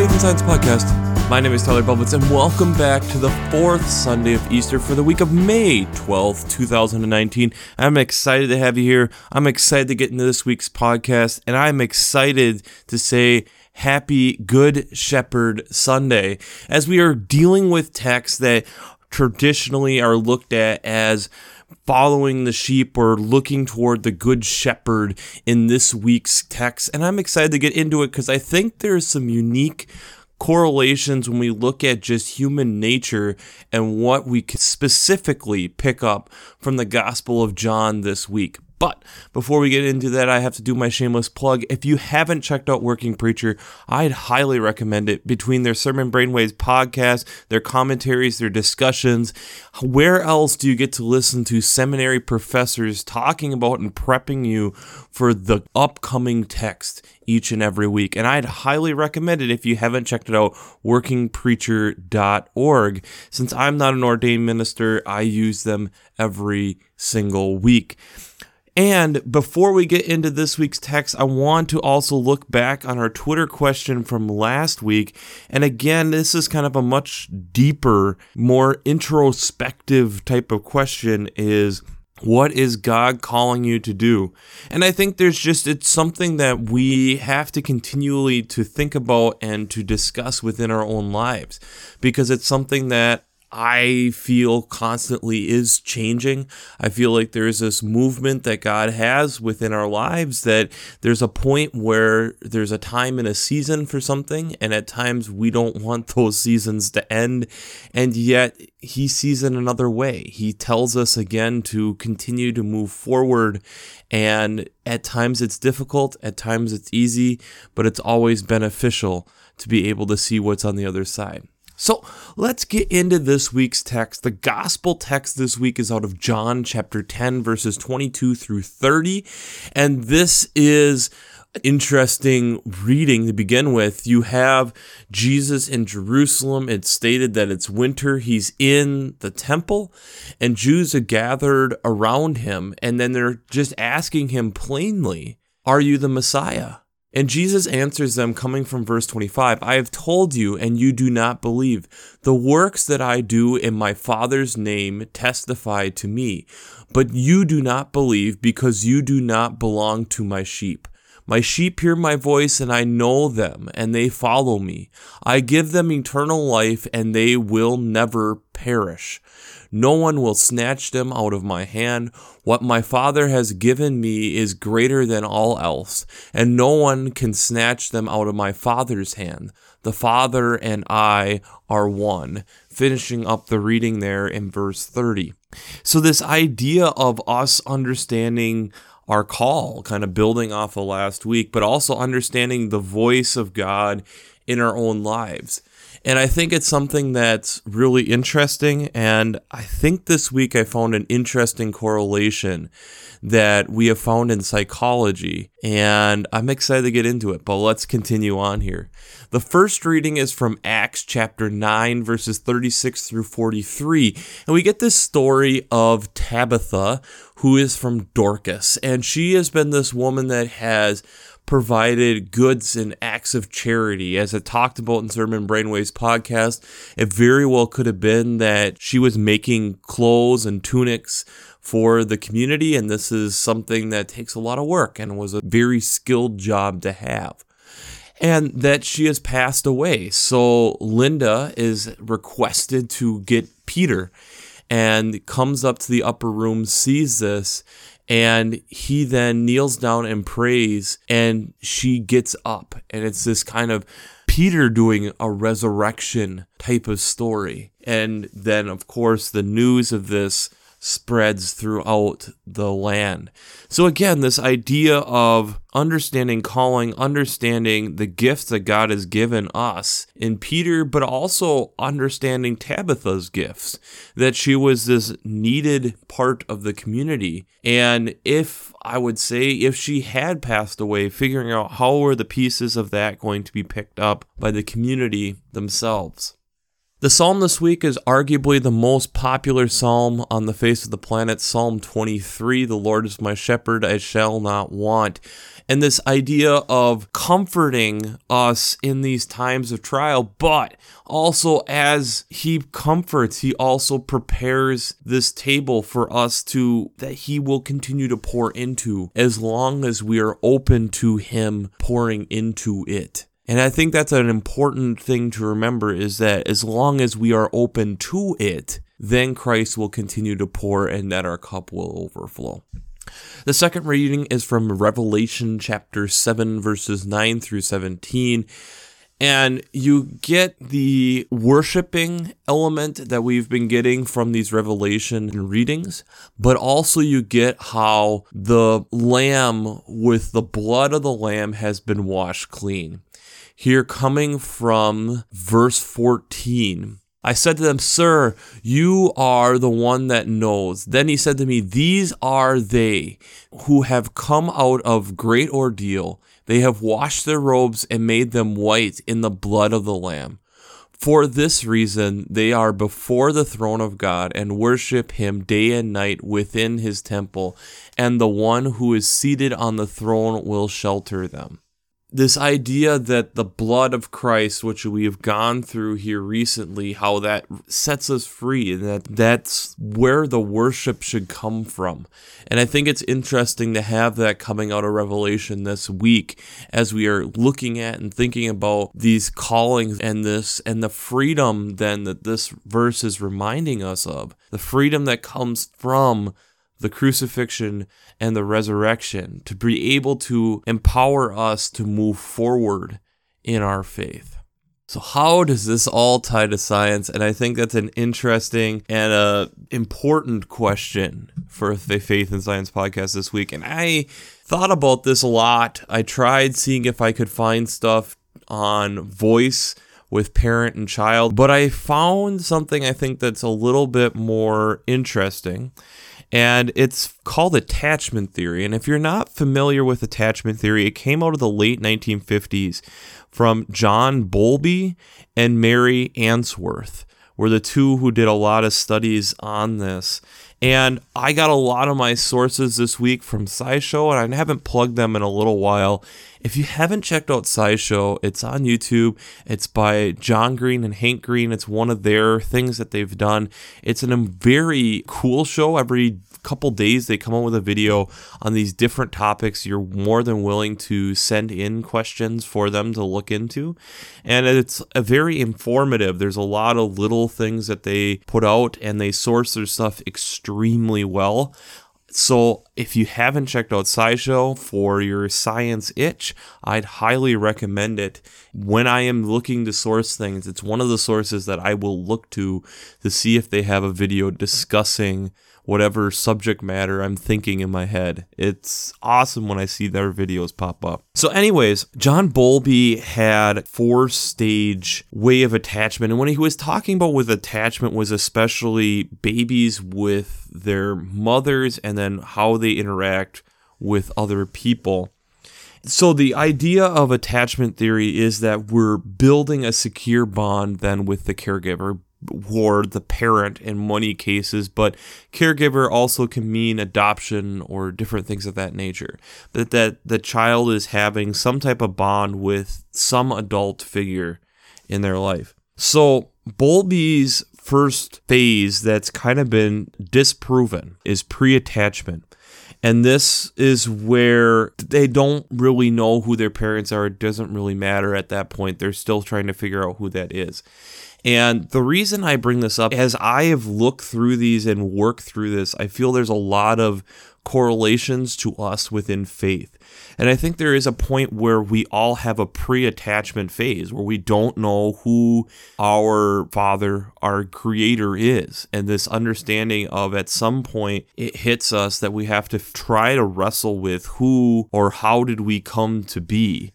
Faith and Science Podcast. My name is Tyler Bublitz, and welcome back to the fourth Sunday of Easter for the week of May 12th, 2019. I'm excited to have you here. I'm excited to get into this week's podcast, and I'm excited to say happy Good Shepherd Sunday as we are dealing with texts that traditionally are looked at as following the sheep or looking toward the good shepherd in this week's text. And I'm excited to get into it because I think there's some unique correlations when we look at just human nature and what we can specifically pick up from the Gospel of John this week. But before we get into that, I have to do my shameless plug. If you haven't checked out Working Preacher, I'd highly recommend it. Between their Sermon Brainwaves podcast, their commentaries, their discussions, where else do you get to listen to seminary professors talking about and prepping you for the upcoming text each and every week? And I'd highly recommend it if you haven't checked it out, workingpreacher.org. Since I'm not an ordained minister, I use them every single week. And before we get into this week's text, I want to also look back on our Twitter question from last week. And again, this is kind of a much deeper, more introspective type of question is what is God calling you to do? And I think there's just it's something that we have to continually to think about and to discuss within our own lives because it's something that I feel constantly is changing. I feel like there's this movement that God has within our lives that there's a point where there's a time and a season for something, and at times we don't want those seasons to end, and yet He sees it another way. He tells us again to continue to move forward, and at times it's difficult, at times it's easy, but it's always beneficial to be able to see what's on the other side. So let's get into this week's text. The gospel text this week is out of John chapter 10, verses 22 through 30. And this is interesting reading to begin with. You have Jesus in Jerusalem. It's stated that it's winter. He's in the temple, and Jews are gathered around him. And then they're just asking him plainly, Are you the Messiah? And Jesus answers them coming from verse 25 I have told you, and you do not believe. The works that I do in my Father's name testify to me, but you do not believe because you do not belong to my sheep. My sheep hear my voice, and I know them, and they follow me. I give them eternal life, and they will never perish. No one will snatch them out of my hand. What my Father has given me is greater than all else, and no one can snatch them out of my Father's hand. The Father and I are one. Finishing up the reading there in verse 30. So, this idea of us understanding our call, kind of building off of last week, but also understanding the voice of God in our own lives. And I think it's something that's really interesting. And I think this week I found an interesting correlation that we have found in psychology. And I'm excited to get into it, but let's continue on here. The first reading is from Acts chapter 9, verses 36 through 43. And we get this story of Tabitha, who is from Dorcas. And she has been this woman that has provided goods and acts of charity. As I talked about in Sermon Brainwaves podcast, it very well could have been that she was making clothes and tunics for the community, and this is something that takes a lot of work and was a very skilled job to have. And that she has passed away. So Lydda is requested to get Peter and comes up to the upper room, sees this, and he then kneels down and prays and she gets up and it's this kind of peter doing a resurrection type of story and then of course the news of this spreads throughout the land. So, again, this idea of understanding calling, understanding the gifts that God has given us in Peter, but also understanding Tabitha's gifts, that she was this needed part of the community. And if I would say, if she had passed away, figuring out how were the pieces of that going to be picked up by the community themselves. The psalm this week is arguably the most popular psalm on the face of the planet Psalm 23 The Lord is my shepherd, I shall not want. And this idea of comforting us in these times of trial, but also as He comforts, He also prepares this table for us to, that He will continue to pour into as long as we are open to Him pouring into it. And I think that's an important thing to remember is that as long as we are open to it, then Christ will continue to pour and that our cup will overflow. The second reading is from Revelation chapter 7, verses 9 through 17. And you get the worshiping element that we've been getting from these revelation readings, but also you get how the lamb with the blood of the lamb has been washed clean here coming from verse 14. I said to them, Sir, you are the one that knows. Then he said to me, These are they who have come out of great ordeal. They have washed their robes and made them white in the blood of the Lamb. For this reason, they are before the throne of God and worship him day and night within his temple, and the one who is seated on the throne will shelter them this idea that the blood of Christ, which we have gone through here recently, how that sets us free and that that's where the worship should come from. And I think it's interesting to have that coming out of Revelation this week as we are looking at and thinking about these callings and this and the freedom then that this verse is reminding us of. The freedom that comes from the crucifixion and the resurrection to be able to empower us to move forward in our faith. So how does this all tie to science? And I think that's an interesting and a important question for the Faith and Science podcast this week. And I thought about this a lot. I tried seeing if I could find stuff on voice with parent and child, but I found something I think that's a little bit more interesting and it's called attachment theory. And if you're not familiar with attachment theory, it came out of the late 1950s from John Bowlby and Mary Ainsworth, were the two who did a lot of studies on this. And I got a lot of my sources this week from SciShow, and I haven't plugged them in a little while. If you haven't checked out SciShow, it's on YouTube. It's by John Green and Hank Green. It's one of their things that they've done. It's a very cool show. Every couple days they come out with a video on these different topics you're more than willing to send in questions for them to look into. And it's a very informative. There's a lot of little things that they put out and they source their stuff extremely well. So, if you haven't checked out SciShow for your science itch, I'd highly recommend it. When I am looking to source things, it's one of the sources that I will look to to see if they have a video discussing whatever subject matter I'm thinking in my head. It's awesome when I see their videos pop up. So, anyways, John Bowlby had four stage way of attachment, and when he was talking about with attachment was especially babies with their mothers and then how they interact with other people. So, the idea of attachment theory is that we're building a secure bond then with the caregiver, or the parent in many cases, but caregiver also can mean adoption or different things of that nature. That that the child is having some type of bond with some adult figure in their life. So Bowlby's first phase that's kind of been disproven is pre-attachment. And this is where they don't really know who their parents are. It doesn't really matter at that point. They're still trying to figure out who that is. And the reason I bring this up, as I have looked through these and worked through this, I feel there's a lot of correlations to us within faith. And I think there is a point where we all have a pre attachment phase where we don't know who our Father, our Creator is. And this understanding of at some point it hits us that we have to try to wrestle with who or how did we come to be.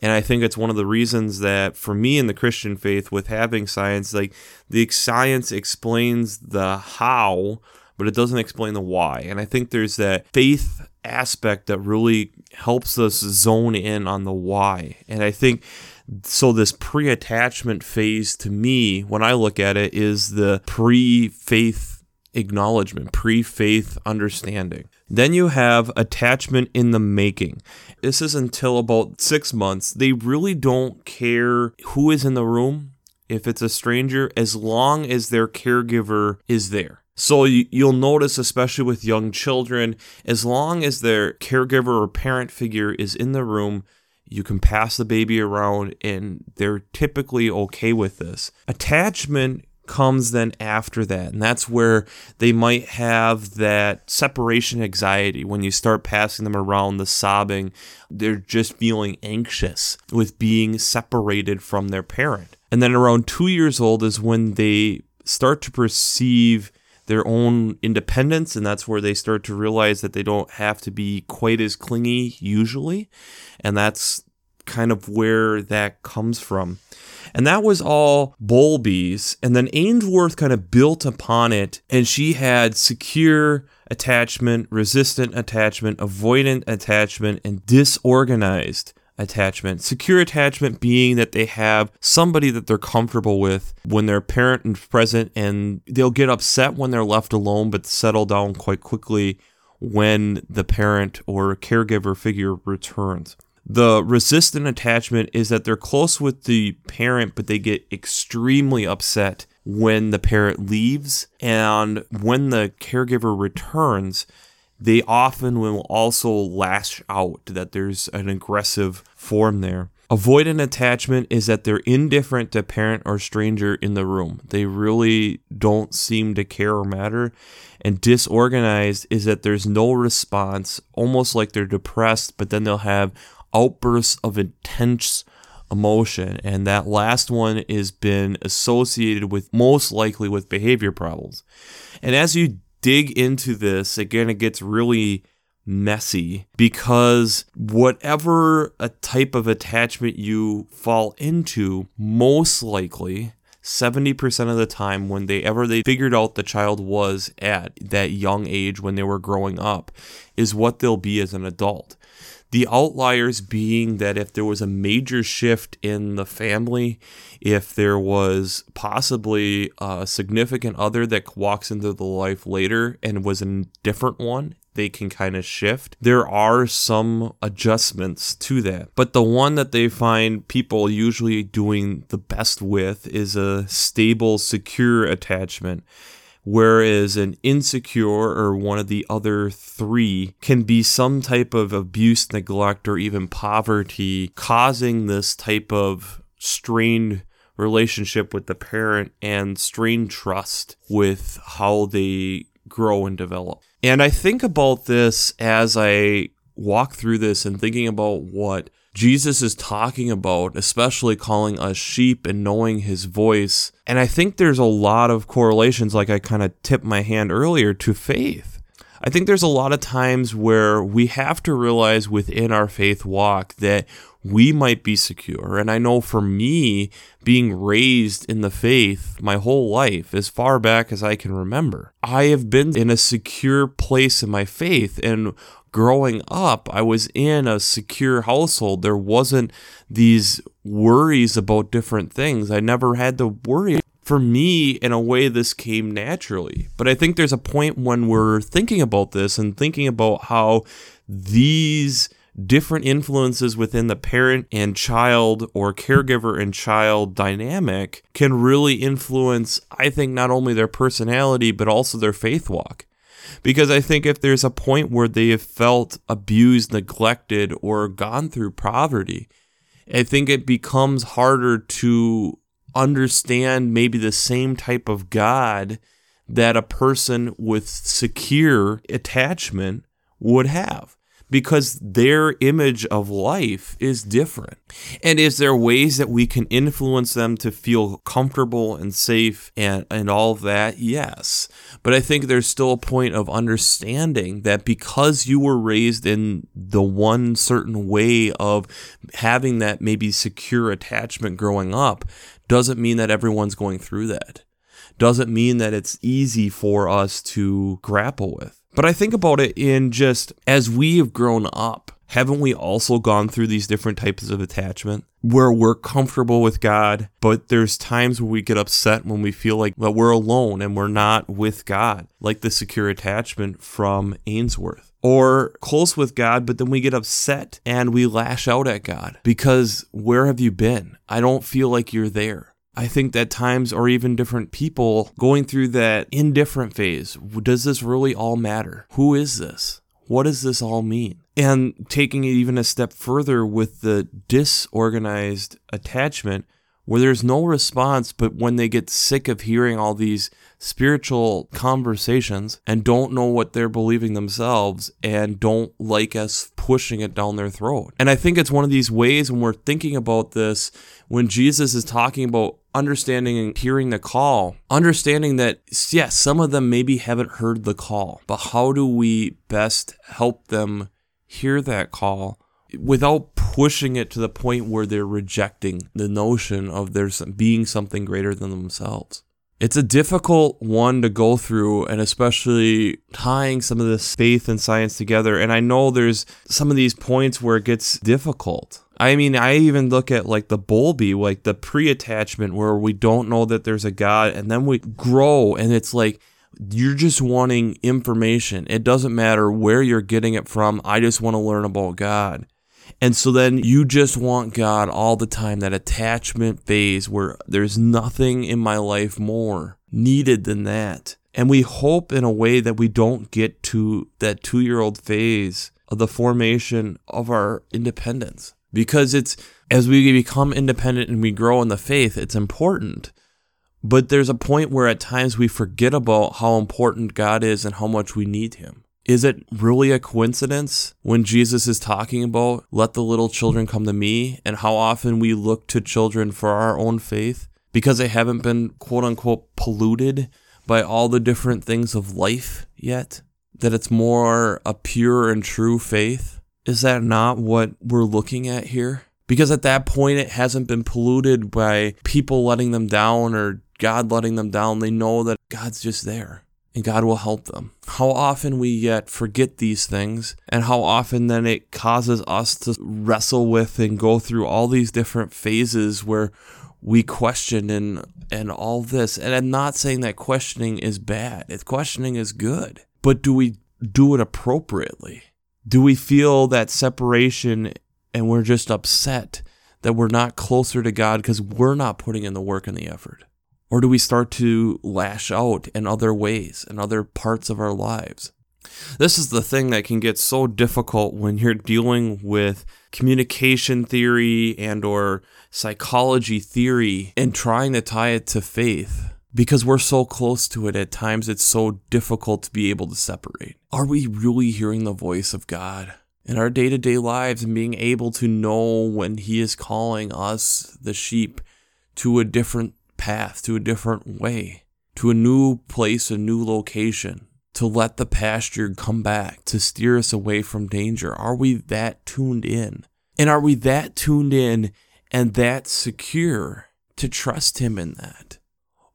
And I think it's one of the reasons that for me in the Christian faith, with having science, like the science explains the how, but it doesn't explain the why. And I think there's that faith aspect that really helps us zone in on the why. And I think So, this pre attachment phase to me, when I look at it, is the pre faith acknowledgement, pre faith understanding. Then you have attachment in the making. This is until about six months. They really don't care who is in the room, if it's a stranger, as long as their caregiver is there. So you'll notice, especially with young children, as long as their caregiver or parent figure is in the room, you can pass the baby around and they're typically okay with this. Attachment comes then after that. And that's where they might have that separation anxiety when you start passing them around, the sobbing. They're just feeling anxious with being separated from their parent. And then around two years old is when they start to perceive their own independence, and that's where they start to realize that they don't have to be quite as clingy usually. And that's kind of where that comes from. And that was all Bowlby's. And then Ainsworth kind of built upon it, and she had secure attachment, resistant attachment, avoidant attachment, and disorganized attachment. Secure attachment being that they have somebody that they're comfortable with when their parent is present and they'll get upset when they're left alone but settle down quite quickly when the parent or caregiver figure returns. The resistant attachment is that they're close with the parent, but they get extremely upset when the parent leaves. And when the caregiver returns, they often will also lash out, that there's an aggressive form there. Avoidant attachment is that they're indifferent to parent or stranger in the room. They really don't seem to care or matter. And disorganized is that there's no response, almost like they're depressed, but then they'll have outbursts of intense emotion. And that last one has been associated with most likely with behavior problems. And as you dig into this, again, it gets really messy because whatever a type of attachment you fall into, most likely 70% of the time when they ever they figured out the child was at that young age when they were growing up is what they'll be as an adult. The outliers being that if there was a major shift in the family, if there was possibly a significant other that walks into the life later and was a different one, they can kind of shift. There are some adjustments to that. But the one that they find people usually doing the best with is a stable, secure attachment whereas an insecure or one of the other three can be some type of abuse, neglect, or even poverty, causing this type of strained relationship with the parent and strained trust with how they grow and develop. And I think about this as I walk through this and thinking about what Jesus is talking about, especially calling us sheep and knowing his voice. And I think there's a lot of correlations, like I kind of tipped my hand earlier, to faith. I think there's a lot of times where we have to realize within our faith walk that we might be secure. And I know for me, being raised in the faith my whole life, as far back as I can remember, I have been in a secure place in my faith. And growing up, I was in a secure household. There wasn't these worries about different things. I never had to worry. For me, in a way, this came naturally. But I think there's a point when we're thinking about this and thinking about how these different influences within the parent and child or caregiver and child dynamic can really influence, I think, not only their personality, but also their faith walk. Because I think if there's a point where they have felt abused, neglected, or gone through poverty, I think it becomes harder to understand maybe the same type of God that a person with secure attachment would have because their image of life is different. And is there ways that we can influence them to feel comfortable and safe and, and all of that? Yes. But I think there's still a point of understanding that because you were raised in the one certain way of having that maybe secure attachment growing up, doesn't mean that everyone's going through that. Doesn't mean that it's easy for us to grapple with. But I think about it in just as we have grown up, Haven't we also gone through these different types of attachment where we're comfortable with God, but there's times where we get upset when we feel like well, we're alone and we're not with God, like the secure attachment from Ainsworth? Or close with God, but then we get upset and we lash out at God because where have you been? I don't feel like you're there. I think that times or even different people going through that indifferent phase. Does this really all matter? Who is this? What does this all mean? And taking it even a step further with the disorganized attachment, where there's no response, but when they get sick of hearing all these spiritual conversations and don't know what they're believing themselves and don't like us pushing it down their throat. And I think it's one of these ways when we're thinking about this, when Jesus is talking about understanding and hearing the call, understanding that, yes, some of them maybe haven't heard the call, but how do we best help them hear that call without pushing it to the point where they're rejecting the notion of there being something greater than themselves. It's a difficult one to go through, and especially tying some of this faith and science together. And I know there's some of these points where it gets difficult. I mean, I even look at like the Bowlby, like the pre attachment where we don't know that there's a God, and then we grow, and it's like you're just wanting information. It doesn't matter where you're getting it from. I just want to learn about God. And so then you just want God all the time, that attachment phase where there's nothing in my life more needed than that. And we hope in a way that we don't get to that two year old phase of the formation of our independence. Because it's as we become independent and we grow in the faith, it's important. But there's a point where at times we forget about how important God is and how much we need Him. Is it really a coincidence when Jesus is talking about, let the little children come to me, and how often we look to children for our own faith because they haven't been quote unquote polluted by all the different things of life yet? That it's more a pure and true faith? Is that not what we're looking at here? Because at that point, it hasn't been polluted by people letting them down or God letting them down. They know that God's just there and God will help them. How often we yet forget these things, and how often then it causes us to wrestle with and go through all these different phases where we question and and all this. And I'm not saying that questioning is bad. If questioning is good, but do we do it appropriately? Do we feel that separation and we're just upset that we're not closer to God because we're not putting in the work and the effort? Or do we start to lash out in other ways, in other parts of our lives? This is the thing that can get so difficult when you're dealing with communication theory and or psychology theory and trying to tie it to faith because we're so close to it at times it's so difficult to be able to separate. Are we really hearing the voice of God in our day-to-day lives and being able to know when he is calling us the sheep to a different path, to a different way, to a new place, a new location, to let the pasture come back, to steer us away from danger? Are we that tuned in? And are we that tuned in and that secure to trust Him in that?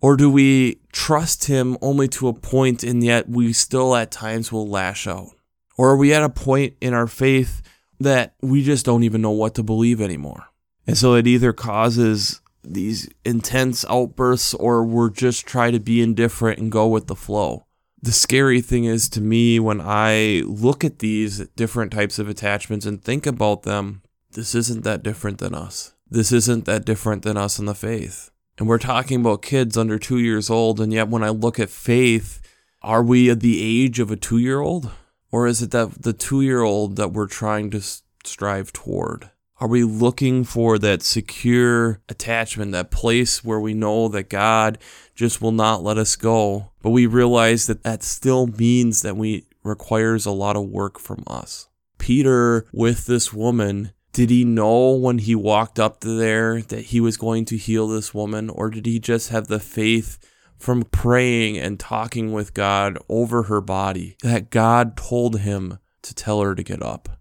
Or do we trust Him only to a point and yet we still at times will lash out? Or are we at a point in our faith that we just don't even know what to believe anymore? And so it either causes these intense outbursts or we're just try to be indifferent and go with the flow. The scary thing is to me when I look at these different types of attachments and think about them, this isn't that different than us. This isn't that different than us in the faith. And we're talking about kids under two years old, and yet when I look at faith, are we at the age of a two year old? Or is it that the two year old that we're trying to strive toward? Are we looking for that secure attachment, that place where we know that God just will not let us go? But we realize that that still means that we requires a lot of work from us. Peter with this woman, did he know when he walked up there that he was going to heal this woman or did he just have the faith from praying and talking with God over her body that God told him to tell her to get up?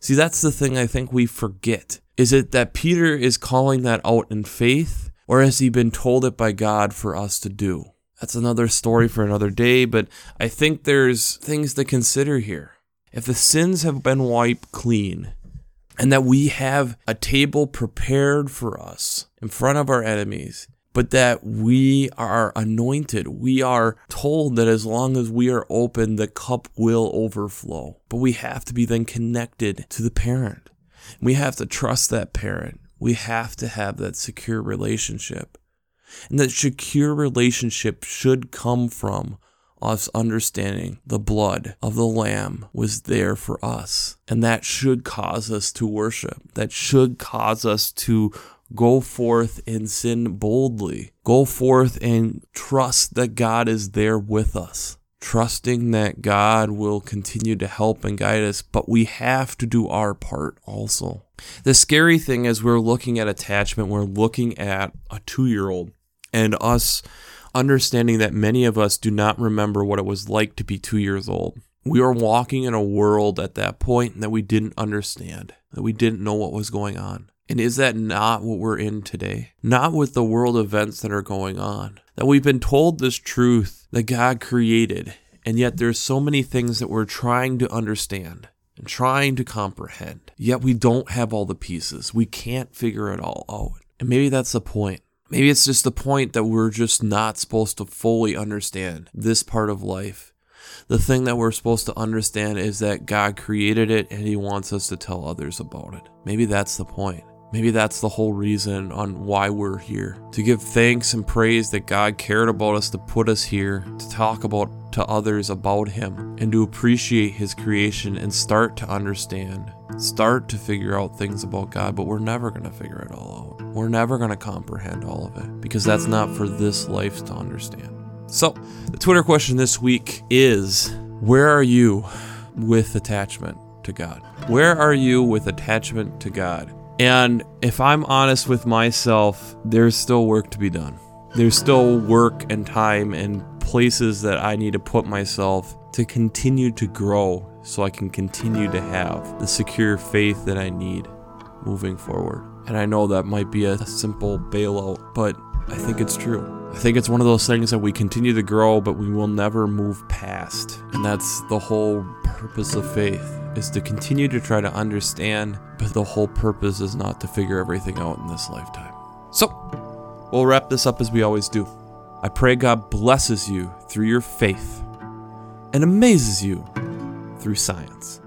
See, that's the thing I think we forget. Is it that Peter is calling that out in faith, or has he been told it by God for us to do? That's another story for another day, but I think there's things to consider here. if the sins have been wiped clean, and that we have a table prepared for us in front of our enemies, but that we are anointed. We are told that as long as we are open, the cup will overflow. But we have to be then connected to the parent. We have to trust that parent. We have to have that secure relationship. And that secure relationship should come from us understanding the blood of the Lamb was there for us. And that should cause us to worship. That should cause us to go forth and sin boldly. Go forth and trust that God is there with us. Trusting that God will continue to help and guide us, but we have to do our part also. The scary thing is, we're looking at attachment, we're looking at a two year old and us understanding that many of us do not remember what it was like to be two years old. We were walking in a world at that point that we didn't understand, that we didn't know what was going on. And is that not what we're in today? Not with the world events that are going on. That we've been told this truth that God created, and yet there's so many things that we're trying to understand and trying to comprehend. Yet we don't have all the pieces. We can't figure it all out. And maybe that's the point. Maybe it's just the point that we're just not supposed to fully understand this part of life. The thing that we're supposed to understand is that God created it and He wants us to tell others about it. Maybe that's the point. Maybe that's the whole reason on why we're here. To give thanks and praise that God cared about us to put us here, to talk about to others about Him, and to appreciate His creation and start to understand, start to figure out things about God, but we're never going to figure it all out. We're never going to comprehend all of it because that's not for this life to understand. So, the Twitter question this week is Where are you with attachment to God? Where are you with attachment to God? And if I'm honest with myself, there's still work to be done. There's still work and time and places that I need to put myself to continue to grow so I can continue to have the secure faith that I need moving forward. And I know that might be a simple bailout, but I think it's true. I think it's one of those things that we continue to grow, but we will never move past. And that's the whole purpose of faith is to continue to try to understand, but the whole purpose is not to figure everything out in this lifetime. So, we'll wrap this up as we always do. I pray God blesses you through your faith and amazes you through science.